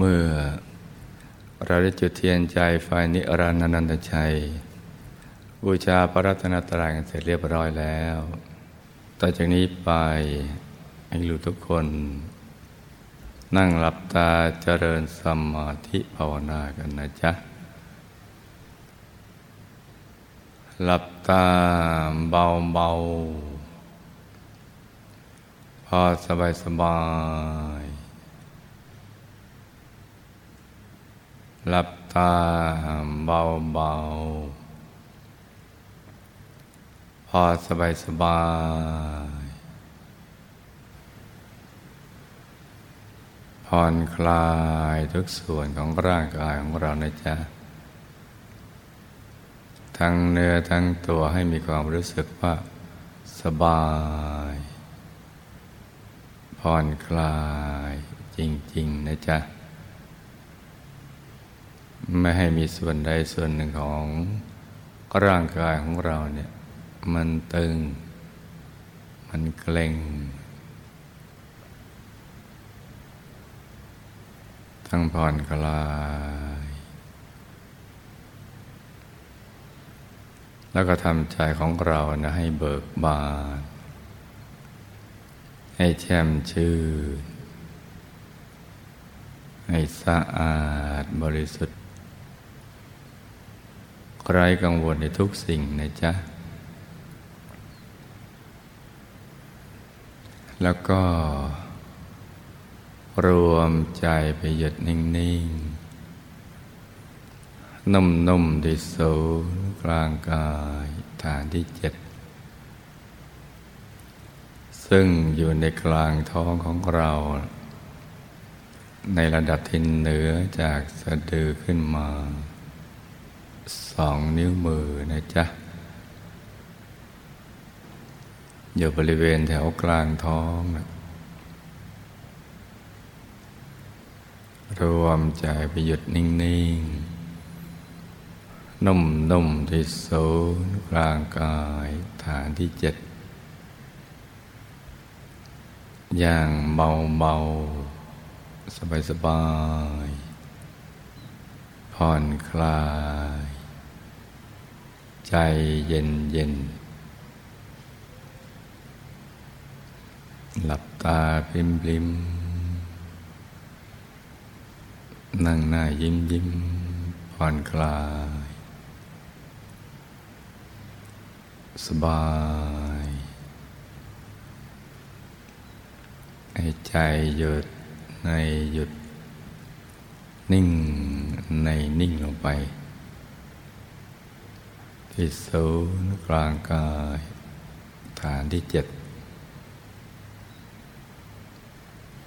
เมื่อเราได้จุดเทียนใจไฟนิรันดนันตชัย บูชาพระรัตนตรัยกันเสร็จเรียบร้อยแล้ว ต่อจากนี้ไปให้รู้ทุกคน นั่งหลับตาเจริญสมาธิภาวนากันนะจ๊ะ หลับตาเบาเบาพอสบายสบาย หลับตาเบาเบาพอสบายสบาย ผ่อนคลายทุกส่วนของร่างกายของเรานะจ๊ะ ทั้งเนื้อทั้งตัวให้มีความรู้สึกว่าสบาย ผ่อนคลายจริง ๆ นะจ๊ะ ไม่ให้มีส่วนใดส่วนหนึ่งของร่างกายของเราเนี่ยมันตึง มันเกร็ง ทั้งผ่อนคลาย แล้วก็ทำใจของเรานะให้เบิกบาน ให้แช่มชื่น ให้สะอาดบริสุทธิ ไร้กังวลในทุกสิ่งนะจ๊ะ แล้วก็ รวมใจไปหยุดนิ่ง ๆ นุ่ม ๆ ที่ศูนย์กลางกายฐานที่เจ็ด ซึ่งอยู่ในกลางท้องของเรา ในระดับที่เหนือจากสะดือขึ้นมา สองนิ้วมือนะจ๊ะ อยู่บริเวณแถวกลางท้องนะรวมใจไปหยุดนิ่ง ๆ นุ่ม ๆ ที่ศูนย์กลางกายฐานที่เจ็ด อย่างเบาเบาสบายสบายผ่อนคลาย ใจเย็นเย็น หลับตาพิมพิมนั่งหน้ายิ้มยิ้มผ่อนคลาย สบาย ให้ใจหยุดในหยุดนิ่งในนิ่งลงไป ที่ศูนย์กลางกาย ฐานที่เจ็ด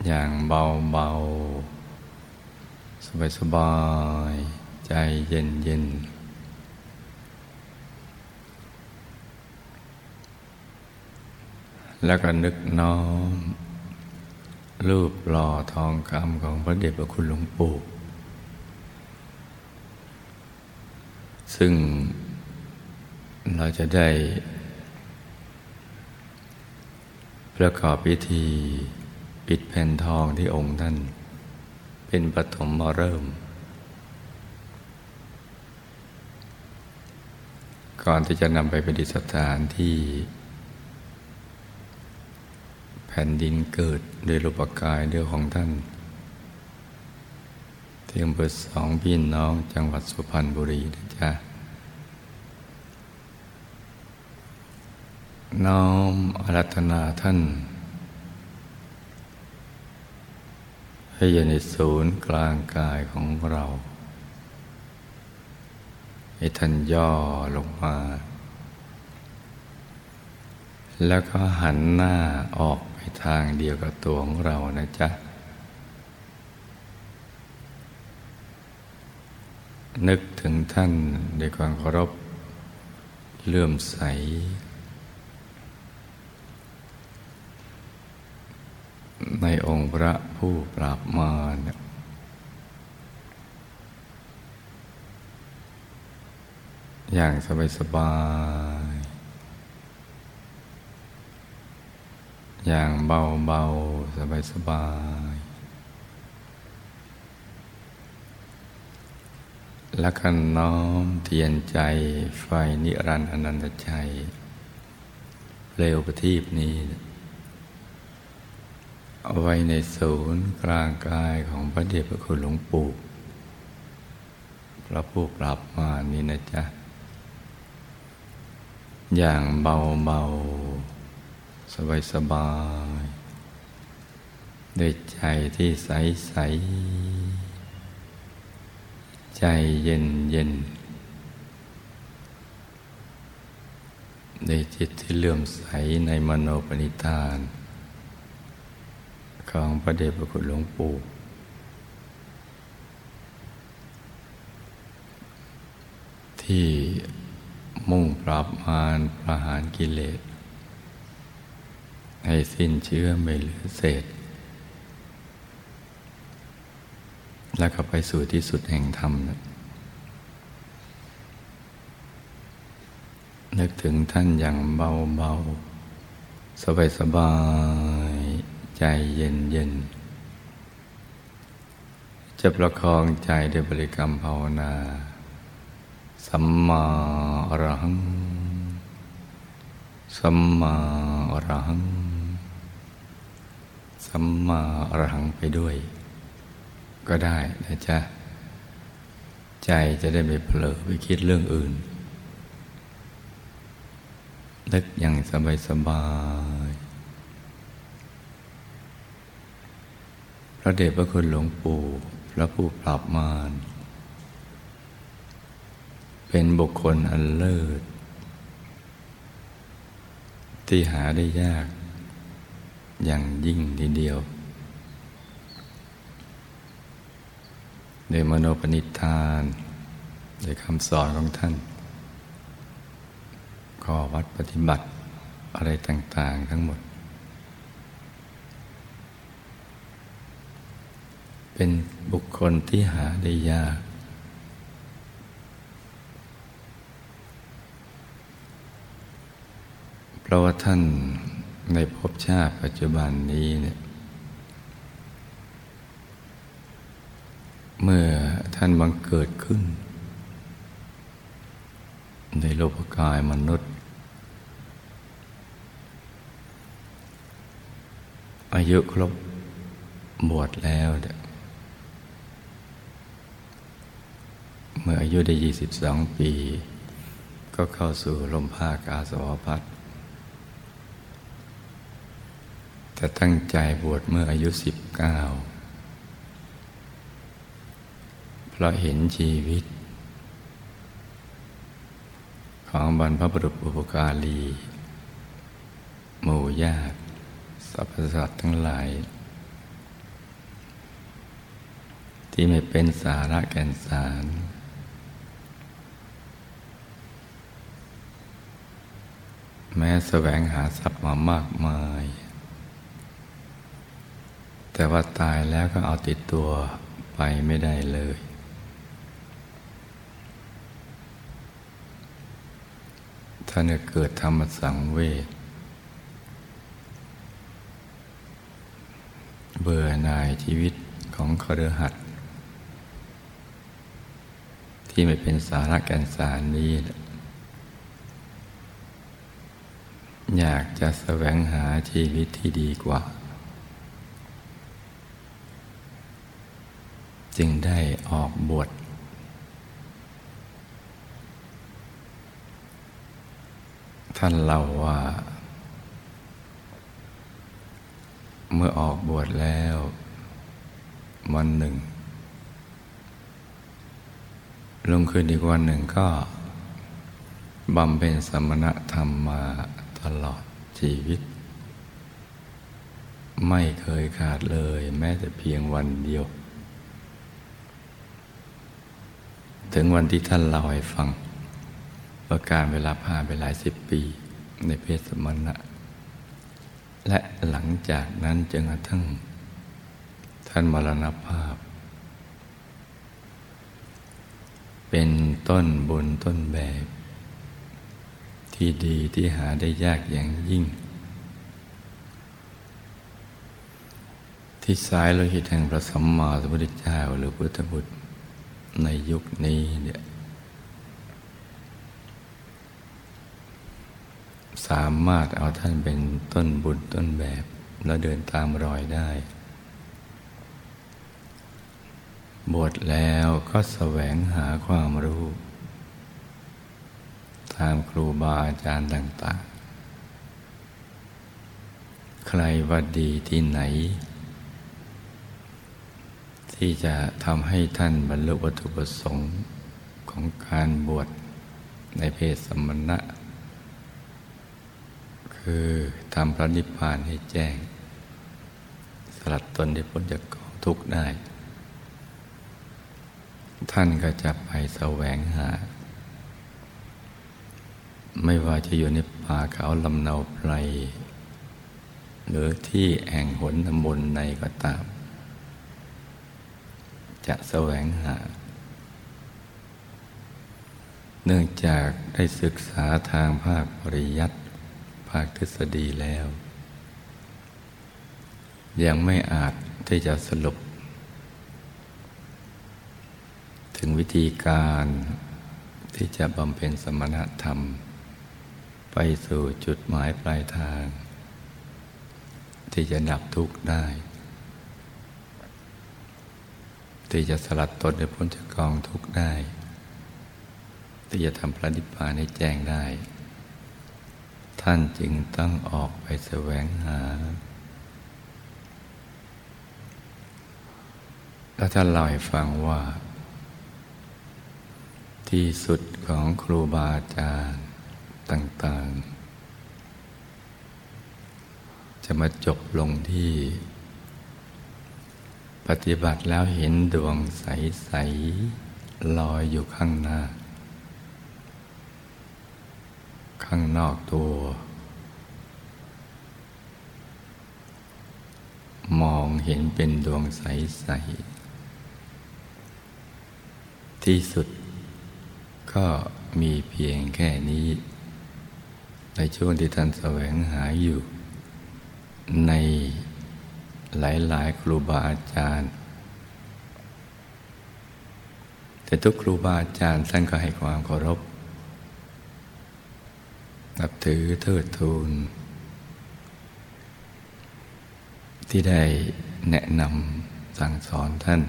อย่างเบาเบาสบายสบายใจเย็นเย็นแล้วก็นึกน้อม รูปหล่อทองคำของพระเดชพระคุณหลวงปู่ ซึ่ง เราจะได้ ประกอบพิธีปิดแผ่นทองที่องค์ท่าน เป็นปฐมมาเริ่ม ก่อนที่จะนำไปประดิษฐานที่ แผ่นดินเกิดโดยรูปกายเดียวของท่านที่อำเภอสองพี่น้องจังหวัดสุพรรณบุรีนะจ๊ะ น้อมอารัธนาท่าน ให้อยู่ในศูนย์กลางกายของเรา ให้ท่านย่อลงมา แล้วก็หันหน้าออกไปทางเดียวกับตัวของเรานะจ๊ะ นึกถึงท่านด้วยความเคารพเลื่อมใส ในองค์พระผู้ปราบมารอย่างสบายๆอย่างเบาเบาสบายสบาย และก็น้อมเทียนใจไฟนิรันดร์อนันตชัยเปลวประทีปนี้ เอาไว้ในศูนย์กลางกายของพระเดชพระคุณหลวงปู่พระผู้ปรับมานี่นะจ๊ะ อย่างเบาเบาสบายสบายด้วยใจที่ใสใส ใจเย็นเย็นในจิตที่เลื่อมใสในมโนปณิธาน ของพระเดชพระคุณหลวงปู่ที่มุ่งปราบมารประหารกิเลส ให้สิ้นเชื้อไม่เหลือเศษ แล้วก็ไปสู่ที่สุดแห่งธรรมนะนึกถึงท่านอย่างเบาเบาสบายสบาย ใจเย็นเย็นจะประคองใจด้วยบริกรรมภาวนา สัมมาอรหัง สัมมาอรหัง สัมมาอรหังไปด้วย ก็ได้นะจ๊ะ ใจจะได้ไม่เผลอไปคิดเรื่องอื่น นึกอย่างสบายสบาย พระเดชพระคุณหลวงปู่พระผู้ปราบมารเป็นบุคคลอันเลิศ ที่หาได้ยาก อย่างยิ่งทีเดียวในมโนปณิธานในคำสอนของท่านข้อวัดปฏิบัติอะไรต่าง ๆ ทั้งหมด เป็นบุคคลที่หาได้ยาก เพราะว่าท่านในภพชาติปัจจุบันนี้เนี่ยเมื่อท่านบังเกิดขึ้น ในโลกกายมนุษย์ อายุครบบวชแล้วเเมื่ออายุได้ยี่สิบสองปี ก็เข้าสู่ลมภากาสวพัฒแต่ตั้งใจบวชเมื่ออายุสิบเก้าเพราะเห็นชีวิต ของบรรพบุรุษอุปการีหมู่ญาติสรรพสัตว์ทั้งหลาย ที่ไม่เป็นสาระแก่นสาร แม้แสวงหาทรัพย์มามากมาย แต่ว่าตายแล้วก็เอาติดตัวไปไม่ได้เลยถ้าเนี่ยเกิดธรรมสังเวชเบื่อหน่ายชีวิตของครหัดที่ไม่เป็นสาระแก่นสารนี้ อยากจะแสวงหาชีวิตที่ดีกว่า จึงได้ออกบวชท่านเล่าว่า เมื่อออกบวชแล้ววันหนึ่งลงคืนอีกวันหนึ่งก็บำเพ็ญสมณธรรมมา ตลอดชีวิต ไม่เคยขาดเลยแม้แต่เพียงวันเดียว ถึงวันที่ท่านเล่าให้ฟังประการเวลาผ่านไปหลายสิบปีในเพศสมณะ และหลังจากนั้นจนกระทั่ง ท่านมรณภาพ เป็นต้นบุญต้นแบบ ที่ดีที่หาได้ยากอย่างยิ่ง ที่สายโลหิตแห่งพระสัมมาสัมพุทธเจ้าหรือพุทธบุตรในยุคนี้เนี่ยสามารถเอาท่านเป็นต้นบุญต้นแบบ แล้วเดินตามรอยได้บวชแล้วก็แสวงหาความรู้ ตามครูบาอาจารย์ต่าง ๆ ใครว่าดีที่ไหน ที่จะทำให้ท่านบรรลุวัตถุประสงค์ของการบวชในเพศสมณะ คือทำพระนิพพานให้แจ้ง สลัดตนได้พ้นจากกองทุกข์ได้ ท่านก็จะไปแสวงหา ไม่ว่าจะอยู่ในป่าเขาลำเนาไพรหรือที่แห่งหนน้ำมนในก็ตาม จะแสวงหา เนื่องจากได้ศึกษาทางภาคปริยัติภาคทฤษฎีแล้ว ยังไม่อาจที่จะสรุป ถึงวิธีการที่จะบำเพ็ญสมณธรรม ไปสู่จุดหมายปลายทาง ที่จะดับทุกข์ได้ ที่จะสลัดตนในพ้นจากกองทุกข์ได้ ที่จะทำพระนิพพานให้แจ้งได้ ท่านจึงต้องออกไปแสวงหาแล้วท่านเล่าให้ฟังว่า ที่สุดของครูบาอาจารย์ ต่างๆ จะมาจบลงที่ ปฏิบัติแล้วเห็นดวงใส ๆ ลอยอยู่ข้างหน้า ข้างนอกตัว มองเห็นเป็นดวงใส ๆ ที่สุดก็มีเพียงแค่นี้ ในช่วงที่ท่านแสวงหาอยู่ ในหลาย ๆ ครูบาอาจารย์ แต่ทุกครูบาอาจารย์ท่านก็ให้ความเคารพ นับถือเทิดทูน ที่ได้แนะนำสั่งสอนท่าน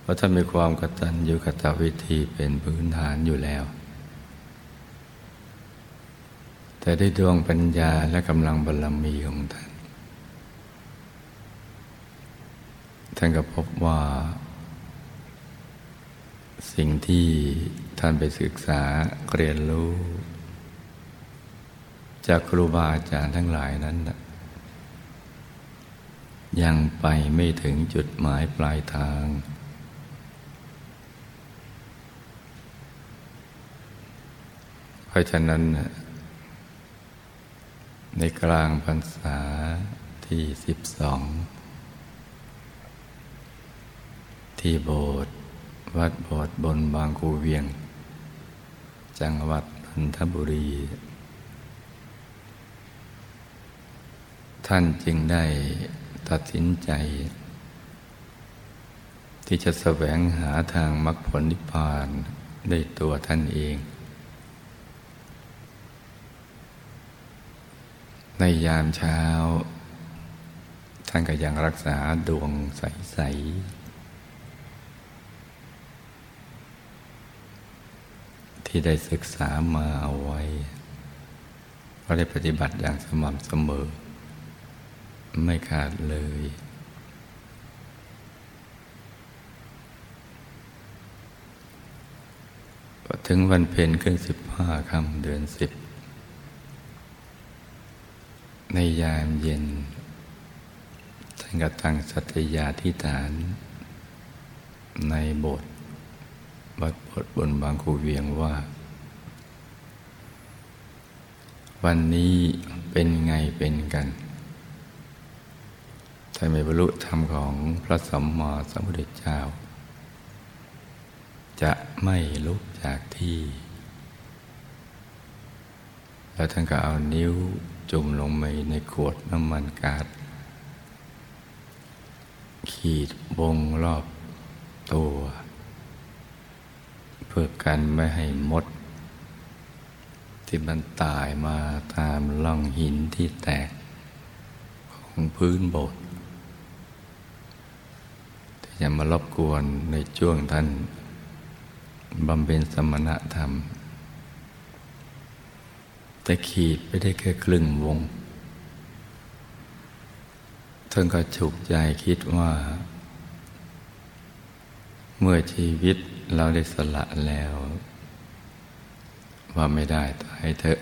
เพราะท่านมีความกตัญญูกตวิธีเป็นพื้นฐานอยู่แล้ว แต่ได้ดวงปัญญาและกำลังบารรมีของท่าน ท่านก็พบว่า สิ่งที่ท่านไปศึกษาเรียนรู้ จากครูบาอาจารย์ทั้งหลายนั้น ยังไปไม่ถึงจุดหมายปลายทางเพราะฉะนั้น ในกลางพรรษาที่สิบสองที่โบสถ์วัดโบสถ์บนบางคูเวียง จังหวัดนนทบุรี ท่านจึงได้ตัดสินใจ ที่จะแสวงหาทางมรรคผลนิพพานด้วยตัวท่านเอง ในยามเช้า ท่านก็ยังรักษาดวงใส ๆ ที่ได้ศึกษามาเอาไว้ก็ได้ปฏิบัติอย่างสม่ำเสมอ ไม่ขาดเลย ถึงวันเพ็ญขึ้นสิบห้าคำเดือนสิบ ในยามเย็นท่านก็ตั้งสัตยาธิฐาน ในบสถ์วัดบทบนบางคูเวียงว่า วันนี้เป็นไงเป็นกันถ้านไม่บรรลุธรรมของพระสัมมาสัมพุทธเจ้า จะไม่ลุกจากที่ แล้วท่านก็เอานิ้ว จุ่มลงไปในขวดน้ำมันกาดขีดวงรอบตัว เพื่อกันไม่ให้มด ที่มันตายมาตามล่องหินที่แตก ของพื้นโบสถ์ที่จะมารบกวนในช่วงท่านบำเพ็ญสมณธรรม แต่ขีดไปได้แค่ครึ่งวง ท่านก็ฉุกใจคิดว่า เมื่อชีวิตเราได้สละแล้ว ว่าไม่ได้ตายเถอะ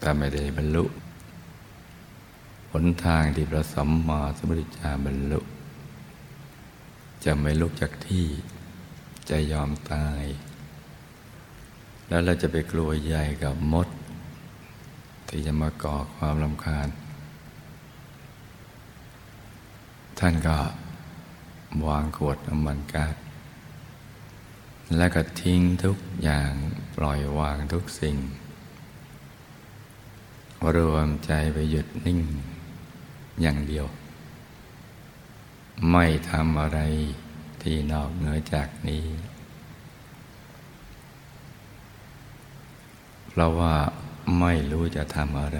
แต่ไม่ได้บรรลุหนทางที่พระสัมมาสัมพุทธเจ้าบรรลุ จะไม่ลุกจากที่จะยอมตาย แล้วเราจะไปกลัวใหญ่กับมด ที่จะมาก่อความลำคาญ ท่านก็วางขวดน้ำมันก๊าซแล้วก็ทิ้งทุกอย่างปล่อยวางทุกสิ่ง รวมใจไปหยุดนิ่งอย่างเดียว ไม่ทำอะไรที่นอกเหนือจากนี้ เพราะว่า ไม่รู้จะทำอะไร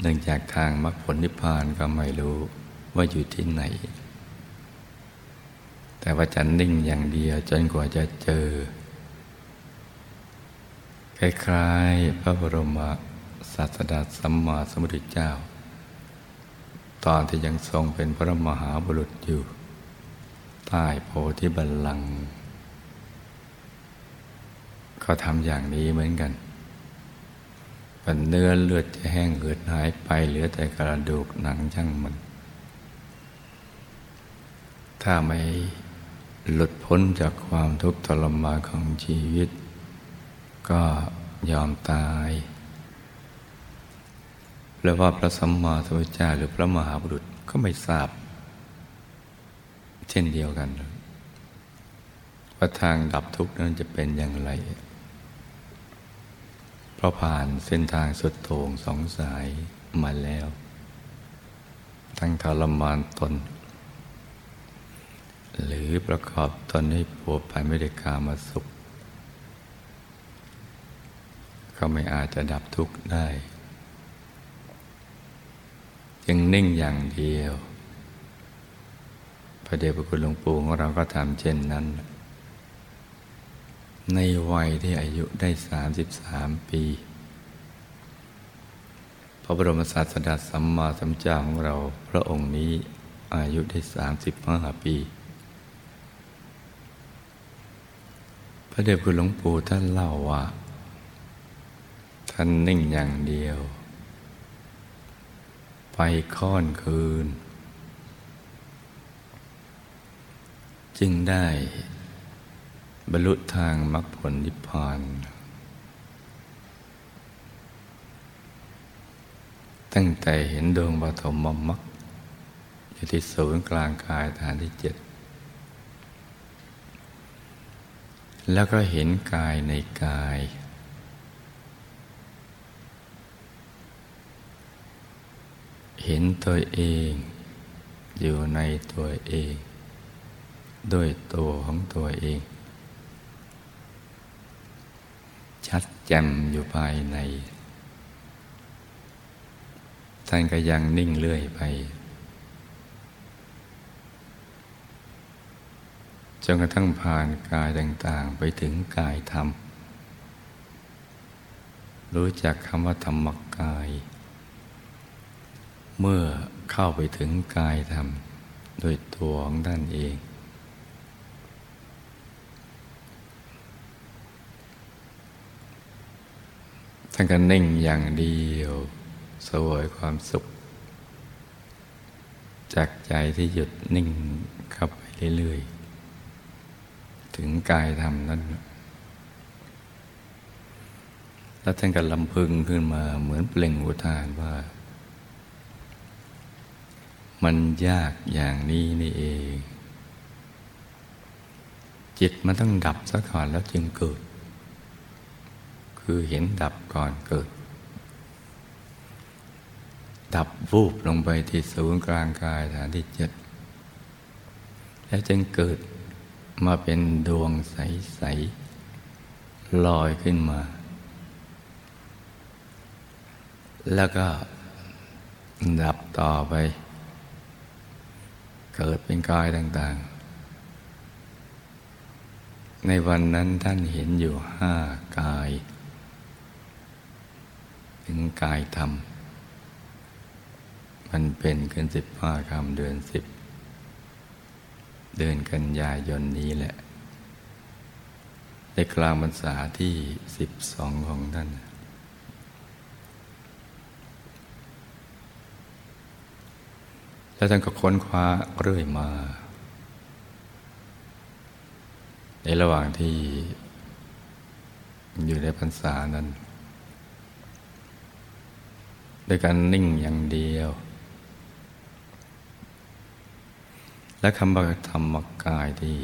เนื่องจากทางมรรคผลนิพพานก็ไม่รู้ว่าอยู่ที่ไหน แต่ว่าจะนิ่งอย่างเดียวจนกว่าจะเจอ คล้ายๆพระบรมศาสดาสัมมาสัมพุทธเจ้า ตอนที่ยังทรงเป็นพระมหาบุรุษอยู่ ใต้โพธิบัลลังก์เขาทำอย่างนี้เหมือนกัน เนื้อเลือดจะแห้งเหือดหายไปเหลือแต่กระดูกหนังช่างมัน ถ้าไม่หลุดพ้นจากความทุกข์ทรมานของชีวิต ก็ยอมตายแปลว่าพระสัมมาสัมพุทธเจ้าหรือพระมหาบุรุษก็ไม่ทราบ เช่นเดียวกันว่าทางดับทุกข์นั้นจะเป็นอย่างไร เพราะผ่านเส้นทางสุดโต่งสองสายมาแล้ว ทั้งทรมานตน หรือประกอบตนให้ผัวพันไม่ได้กามาสุข ก็ไม่อาจจะดับทุกข์ได้ จึงนิ่งอย่างเดียว พระเดชพระคุณหลวงปู่ของเราก็ทำเช่นนั้น ในวัยที่อายุได้สามสิบสามปี พระบรมศาสดาสัมมาสัมพุทธเจ้าของเราพระองค์นี้อายุได้สามสิบห้าปี พระเดชคุณหลวงปู่ท่านเล่าว่า ท่านนิ่งอย่างเดียว ไปค่อนคืน จึงได้ บรรลุทางมรรคผลนิพพาน ตั้งแต่เห็นดวงปฐมมรรคอยู่ที่ศูนย์กลางกายฐานที่เจ็ด แล้วก็เห็นกายในกาย เห็นตัวเอง อยู่ในตัวเอง ด้วยตัวของตัวเอง ชัด แจ่มอยู่ภายใน ท่านก็ยังนิ่งเรื่อยไปจนกระทั่งผ่านกายต่าง ๆ ไปถึงกายธรรม รู้จักคำว่าธรรมกาย เมื่อเข้าไปถึงกายธรรม โดยตัวของท่านเอง ท่านก็นิ่งอย่างเดียวสวยความสุข จากใจที่หยุดนิ่งเข้าไปเรื่อยๆ ถึงกายธรรมนั้น แล้วท่านก็ลำพึงขึ้นมาเหมือนเปล่งอุทานว่า มันยากอย่างนี้นี่เอง จิตมันต้องดับซะก่อนแล้วจึงเกิด คือเห็นดับก่อนเกิด ดับวูบลงไปที่ศูนย์กลางกายฐานที่เจ็ดแล้วจึงเกิดมาเป็นดวงใส ๆ ลอยขึ้นมา แล้วก็ดับต่อไป เกิดเป็นกายต่าง ๆ ในวันนั้นท่านเห็นอยู่ห้ากาย ถึงกายธรรม มันเป็นขึ้นสิบห้าคำเดือนสิบ เดือนกันยายนนี้แหละ ในกลางพรรษาที่สิบสองของท่านแล้วท่านก็ค้นคว้าเรื่อยมา ในระหว่างที่อยู่ในพรรษานั้น ด้วยการนิ่งอย่างเดียว และคำว่าธรรมกายที่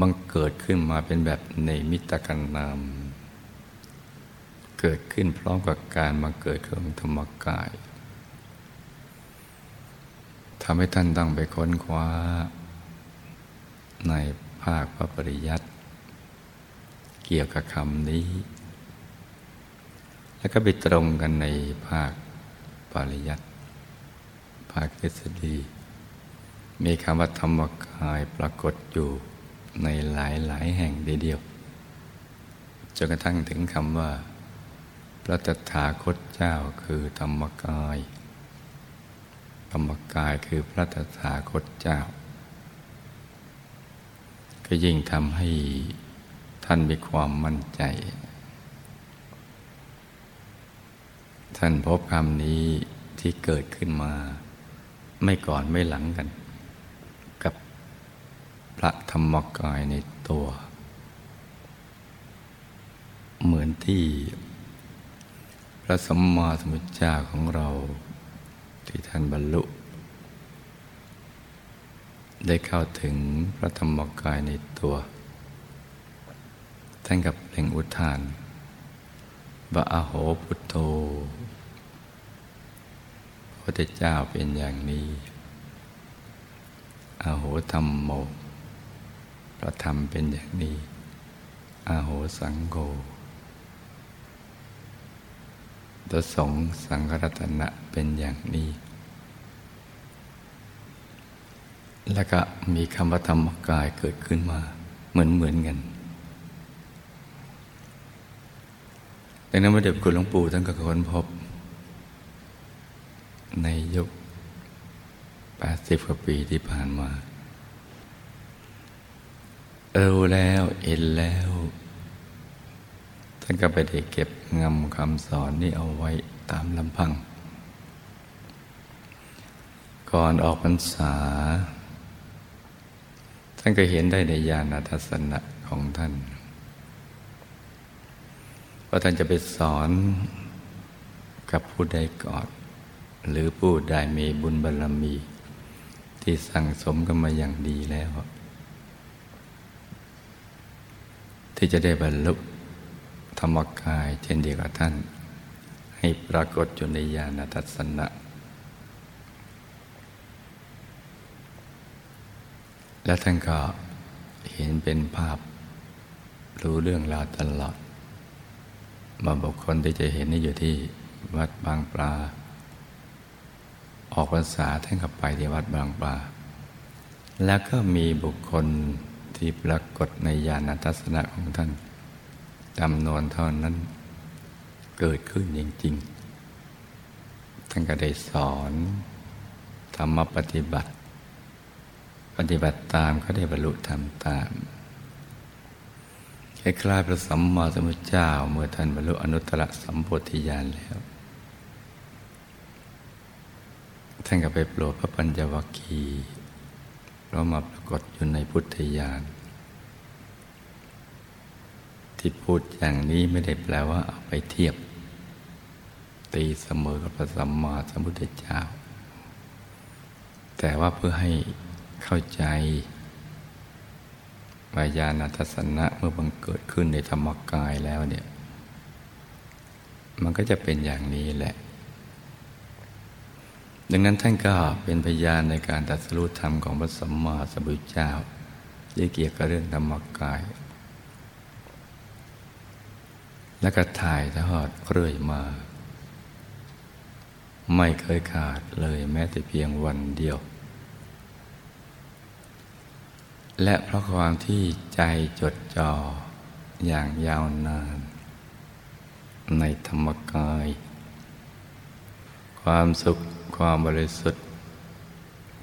บังเกิดขึ้นมาเป็นแบบในมิตรกันนามเกิดขึ้นพร้อมกับการมาเกิดของธรรมกายทำให้ท่านต้องไปค้นคว้า ในภาคพระปริยัติเกี่ยวกับคำนี้ แล้วก็ไปตรงกันในภาคปริยัติภาคทฤษฎี มีคำว่าธรรมกายปรากฏอยู่ในหลายหลายแห่งเดียวจนกระทั่งถึงคำว่า พระตถาคตเจ้าคือธรรมกาย ธรรมกายคือพระตถาคตเจ้า ก็ยิ่งทำให้ท่านมีความมั่นใจ ท่านพบคำนี้ที่เกิดขึ้นมา ไม่ก่อนไม่หลังกัน กับพระธรรมกายในตัว เหมือนที่พระสัมมาสัมพุทธเจ้าของเราที่ท่านบรรลุ ได้เข้าถึงพระธรรมกายในตัว ท่านกับเปล่งอุทาน บะอาโหพุทโธพระเจ้าเป็นอย่างนี้อาโหธรรมโมพระธรรมเป็นอย่างนี้อาโหสังโฆตสงสังฆรัตนะเป็นอย่างนี้ แล้วก็มีคำว่าธรรมกายเกิดขึ้นมาเหมือนเหมือนกัน ดังนั้นเมื่อเด็กคุณหลวงปู่ท่านก็ค้นพบ ในยุค80กว่าปีที่ผ่านมารู้แล้วเห็นแล้ว ท่านก็ไปได้เก็บงำคำสอนนี้เอาไว้ตามลำพัง ก่อนออกพรรษา ท่านก็เห็นได้ในญาณทัศนะของท่าน ว่าท่านจะไปสอนกับผู้ใดก่อน หรือผู้ใดมีบุญบารรมี ที่สั่งสมกันมาอย่างดีแล้ว ที่จะได้บรรลุธรรมกายเช่นเดียวกับท่าน ให้ปรากฏอยู่ในญาณทัศนะ และท่านก็เห็นเป็นภาพรู้เรื่องราวตลอด บางบุคคลที่จะเห็นนี่อยู่ที่วัดบางปลา ออกภาษาท่านก็ไปที่วัดบางปลา แล้วก็มีบุคคลที่ปรากฏในญาณทัศนะของท่านจำนวนเท่านั้นเกิดขึ้นจริงๆ ท่านก็ได้สอนธรรมปฏิบัติ ปฏิบัติตามก็ได้บรรลุธรรมตาม คล้ายๆพระสัมมาสัมพุทธเจ้า เมื่อท่านบรรลุอนุตตรสัมโพธิญาณแล้ว ท่านก็ไปโปรดพระปัญจวัคคีย์เรามาปรากฏอยู่ในพุทธญาณที่พูดอย่างนี้ไม่ได้แปลว่าเอาไปเทียบ ตีเสมอกับพระสัมมาสัมพุทธเจ้า แต่ว่าเพื่อให้เข้าใจ วายาณทัศนะเมื่อบังเกิดขึ้นในธรรมกายแล้วเนี่ย มันก็จะเป็นอย่างนี้แหละ ดังนั้นท่านก็เป็นพยานในการตัดสรุปธรรมของพระสัมมาสัมพุทธเจ้าที่เกี่ยวกับเรื่องธรรมกาย และก็ถ่ายทอดเรื่อยมา ไม่เคยขาดเลยแม้แต่เพียงวันเดียว และเพราะความที่ใจจดจ่ออย่างยาวนาน ในธรรมกาย ความสุขความบริสุทธิ์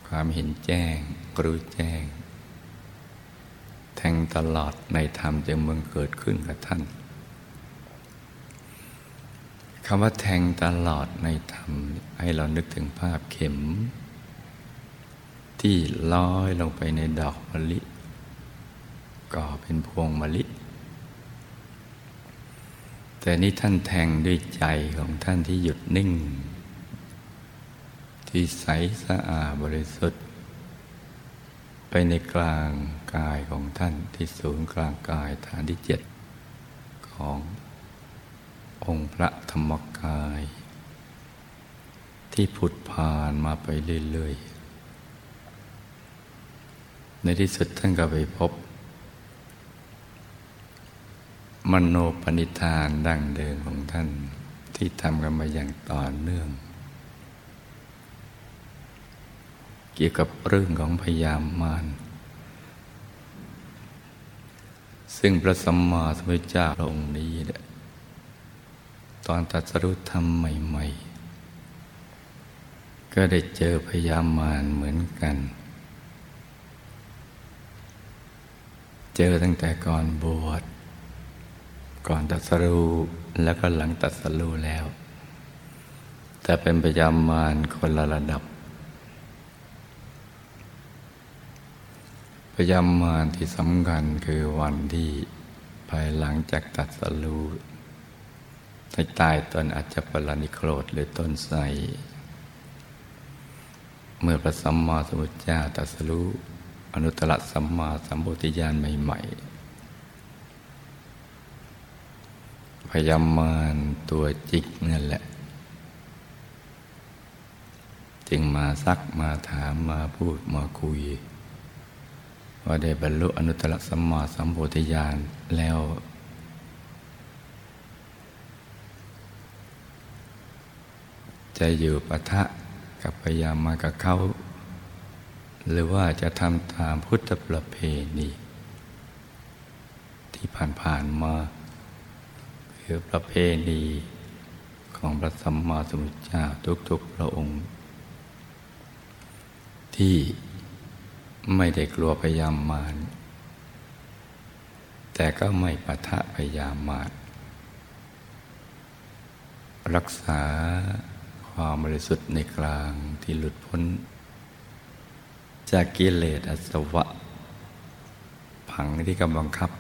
ความเห็นแจ้งรู้แจ้ง แทงตลอดในธรรมจึงมึงเกิดขึ้นกับท่านคำว่าแทงตลอดในธรรม ให้เรานึกถึงภาพเข็ม ที่ลอยลงไปในดอกมะลิก่อเป็นพวงมะลิ แต่นี่ท่านแทงด้วยใจของท่านที่หยุดนิ่ง ที่ใสสะอาดบริสุทธิ์ ไปในกลางกายของท่านที่ศูนย์กลางกายฐานที่เจ็ดขององค์พระธรรมกาย ที่ผุดผ่านมาไปเรื่อยๆ ในที่สุดท่านก็ไปพบ มโนปณิธานดั้งเดิมของท่านที่ทำกันมาอย่างต่อเนื่อง เกี่ยวกับเรื่องของพยามมารซึ่งพระสัมมาสัมพุทธเจ้าองค์นี้ตอนตัดสรุปธรรมใหม่ ๆ ก็ได้เจอพยามารเหมือนกัน เจอตั้งแต่ก่อนบวช ก่อนตัดสรูแล้วก็หลังตัดสรูแล้ว แต่เป็นพยามารคนละระดับพยามารที่สำคัญคือวันที่ภายหลังจากตัดสรูในใต้ต้นอาจจะปรนิโครธหรือต้นไทรเมื่อพระสัมมาสัมพุทธเจ้าตัดสรู อนุตตรสัมมาสัมพุทธญาณใหม่ๆ พยามารตัวจิกนั่นแหละ จึงมาซักมาถามมาพูดมาคุย ว่าได้บรรลุอนุตตรสัมมาสัมโพธิญาณแล้วจะอยู่ปะทะกับพยามมากับเขา หรือว่าจะทำตามพุทธประเพณี ที่ผ่านๆมาคือประเพณีของพระสัมมาสัมพุทธเจ้าทุกๆพระองค์ ที่ไม่ได้กลัวพยามมาร แต่ก็ไม่ปะทะพยามาร รักษาความบริสุทธิ์ในกลางที่หลุดพ้น จากกิเลสอสวะ ผังที่กำลังคับ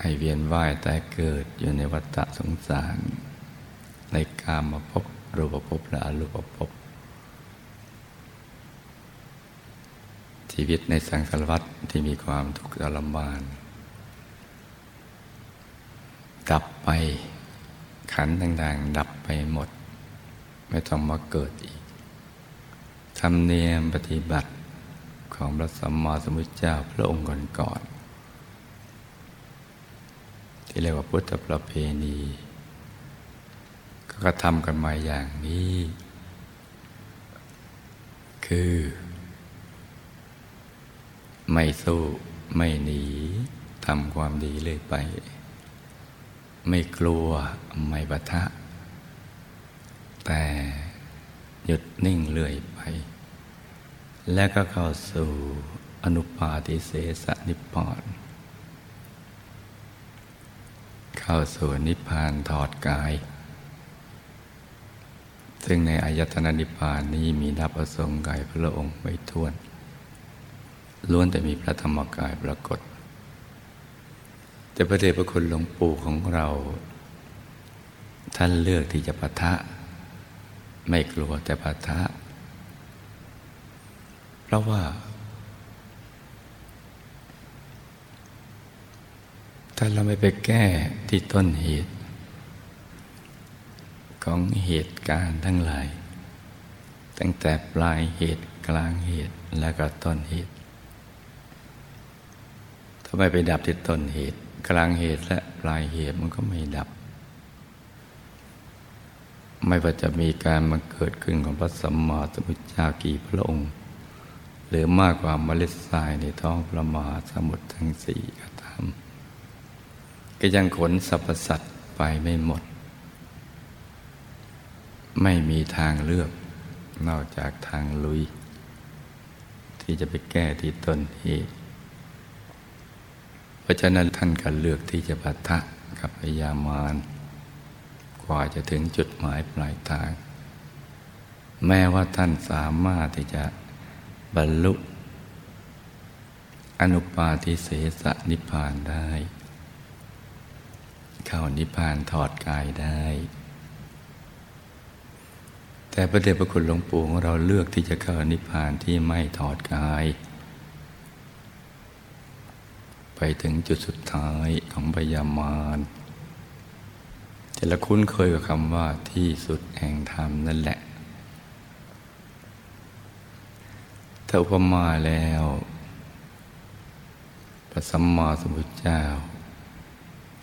ให้เวียนว่ายแต่เกิดอยู่ในวัฏสงสาร ในกามาพบรูปภพและอรูปภพชีวิตในสังสารวัฏที่มีความทุกข์ทรมาน ดับไปขันต่างๆ ดับไปหมด ไม่ต้องมาเกิดอีก รมเนียมปฏิบัติของพระสัมมาสัมพุทธเจ้าพระองค์ก่อนๆที่เรียกว่าพุทธประเพณี ก็กระทำกันมาอย่างนี้ คือ ไม่สู้ไม่หนีทำความดีเลยไป ไม่กลัวไม่ปะทะ แต่หยุดนิ่งเลื่อยไป และก็เข้าสู่อนุปาติเสสนิพพานเข้าสู่นิพพานถอดกาย ซึ่งในอายตนะนิพพานนี้มีนับประสงค์กายพระองค์ไม่ท้วน ล้วนแต่มีพระธรรมกายปรากฏ แต่พระเดชพระคุณหลวงปู่ของเรา ท่านเลือกที่จะปะทะ ไม่กลัวแต่ปะทะ ราะว่า ถ้าเราไม่ไปแก้ที่ต้นเหตุ ของเหตุการณ์ทั้งหลาย ตั้งแต่ปลายเหตุกลางเหตุและก็ต้นเหตุถ้าไม่ไปดับที่ต้นเหตุ กลางเหตุและปลายเหตุมันก็ไม่ดับ ไม่ว่าจะมีการมาเกิดขึ้นของพระสัมมาสัมพุทธเจ้ากี่พระองค์ หรือมากกว่าเมล็ดทรายในท้องพระมาสมุทรทั้งสี่ก็ตามก็ยังขนสรรพสัตว์ไปไม่หมด ไม่มีทางเลือก นอกจากทางลุย ที่จะไปแก้ที่ต้นเหตุเพราะฉะนั้นท่านก็เลือกที่จะปะทะกับพยามารกว่าจะถึงจุดหมายปลายทาง แม้ว่าท่านสามารถที่จะ บรรลุ อนุปาทิเสสนิพพานได้ เข้านิพพานถอดกายได้ แต่พระเดชพระคุณหลวงปู่ของเราเลือกที่จะเข้านิพพานที่ไม่ถอดกาย ไปถึงจุดสุดท้ายของพยามารจะละคุ้นเคยกับคำว่าที่สุดแห่งธรรมนั่นแหละ ถ้าอุปมาแล้ว พระสัมมาสัมพุทธเจ้า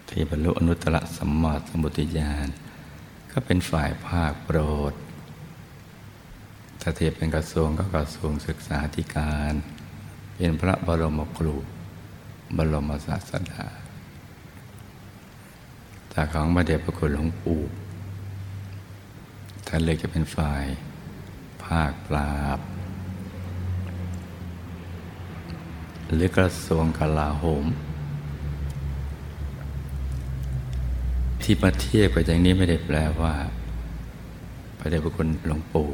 ที่บรรลุอนุตตรสัมมาสัมพุทธญาณก็เป็นฝ่ายภาคโปรดถ้าเทียบเป็นกระทรวงก็กระทรวงศึกษาธิการ เป็นพระบรมครูบรมศาสดาแต่ของมาเดชพระคุณหลวงปู่ท่านเลยจะเป็นฝ่ายภาคปราบ หรือกระทรวงกลาโหม ที่มาเทียบกับอย่างนี้ไม่ได้แปลว่าพระเดชพระคุณหลวงปู่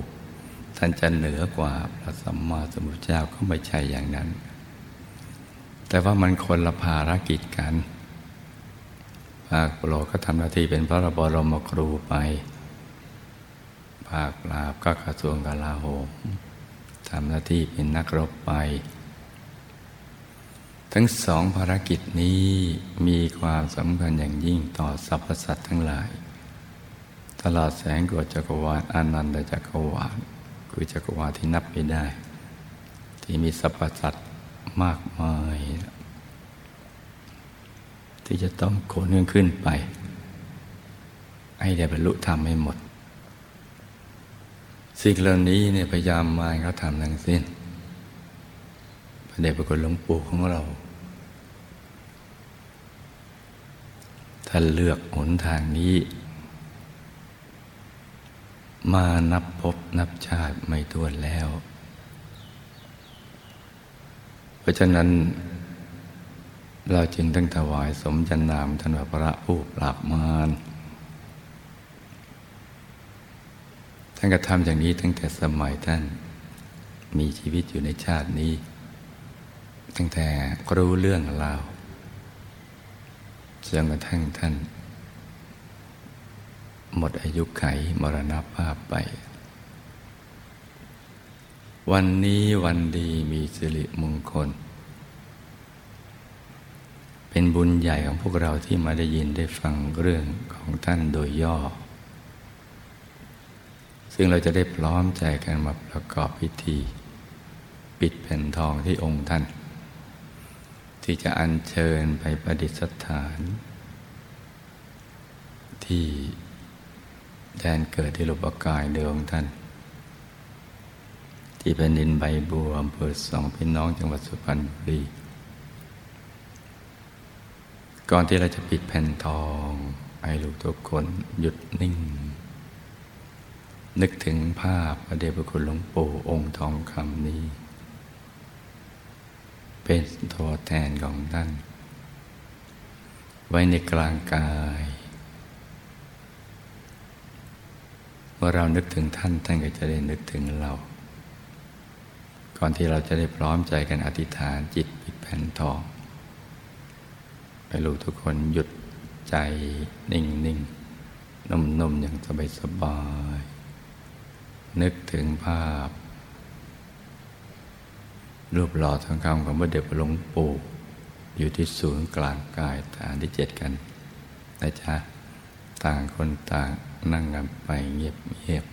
ท่านจะเหนือกว่าพระสัมมาสัมพุทธเจ้าก็ไม่ใช่อย่างนั้น แต่ว่ามันคนละภารกิจกันภาคโปรก็ทำหน้าที่เป็นพระบรมครูไป ภาคปราบก็กระทรวงกลาโหมทำหน้าที่เป็นนักรบไป ทั้งสองภารกิจนี้มีความสำคัญอย่างยิ่งต่อสรรพสัตว์ทั้งหลาย ตลอดแสงกวจักรวาลอนันตจักรวาลคือจักรวาลที่นับไม่ได้ ที่มีสรรพสัตว์มากมาย ที่จะต้องโขนึ่งขึ้นไป ให้ได้บรรลุธรรมให้หมด สิ่งเหล่านี้เนี่ยพยายามมาเขาทำทั้งสิ้น เดชพระคุณหลวงปู่ของเรา ท่านเลือกหนทางนี้ มานับพบนับชาติไม่ถ้วนแล้ว เพราะฉะนั้น เราจึงต้องถวายสมจันนามท่านพระผู้ปราบมารท่านกระทำอย่างนี้ตั้งแต่สมัยท่านมีชีวิตอยู่ในชาตินี้ ตั้งแต่รู้เรื่องราวจนกระทั่งท่าน หมดอายุไขมรณภาพไป วันนี้วันดีมีสิริมงคล เป็นบุญใหญ่ของพวกเราที่มาได้ยินได้ฟังเรื่องของท่านโดยย่อ ซึ่งเราจะได้พร้อมใจกันมาประกอบพิธี ปิดแผ่นทองที่องค์ท่าน ที่จะอัญเชิญไปประดิษฐาน ที่แดนเกิดที่รูปกายเดิมท่าน ที่แผ่นดินใบบัวอำเภอสองพี่น้องจังหวัดสุพรรณบุรีก่อนที่เราจะปิดแผ่นทองให้ลูกทุกคนหยุดนิ่ง นึกถึงภาพพระเดชพระคุณหลวงปู่องค์ทองคำนี้ เป็นตัวแทนของท่าน ไว้ในกลางกายเมื่อเรานึกถึงท่านท่านก็จะได้นึกถึงเรา ก่อนที่เราจะได้พร้อมใจกันอธิษฐานจิตปิดแผ่นทองไปรู้ทุกคนหยุดใจนิ่งนิ่งนุ่มนุ่มอย่างสบายสบาย นึกถึงภาพ รูปหล่อทองคำของพระเดชพระหลวงปู่อยู่ที่ศูนย์กลางกายฐานที่เจ็ดกันนะจ๊ะต่างคนต่างนั่งกันไปเงียบเงียบ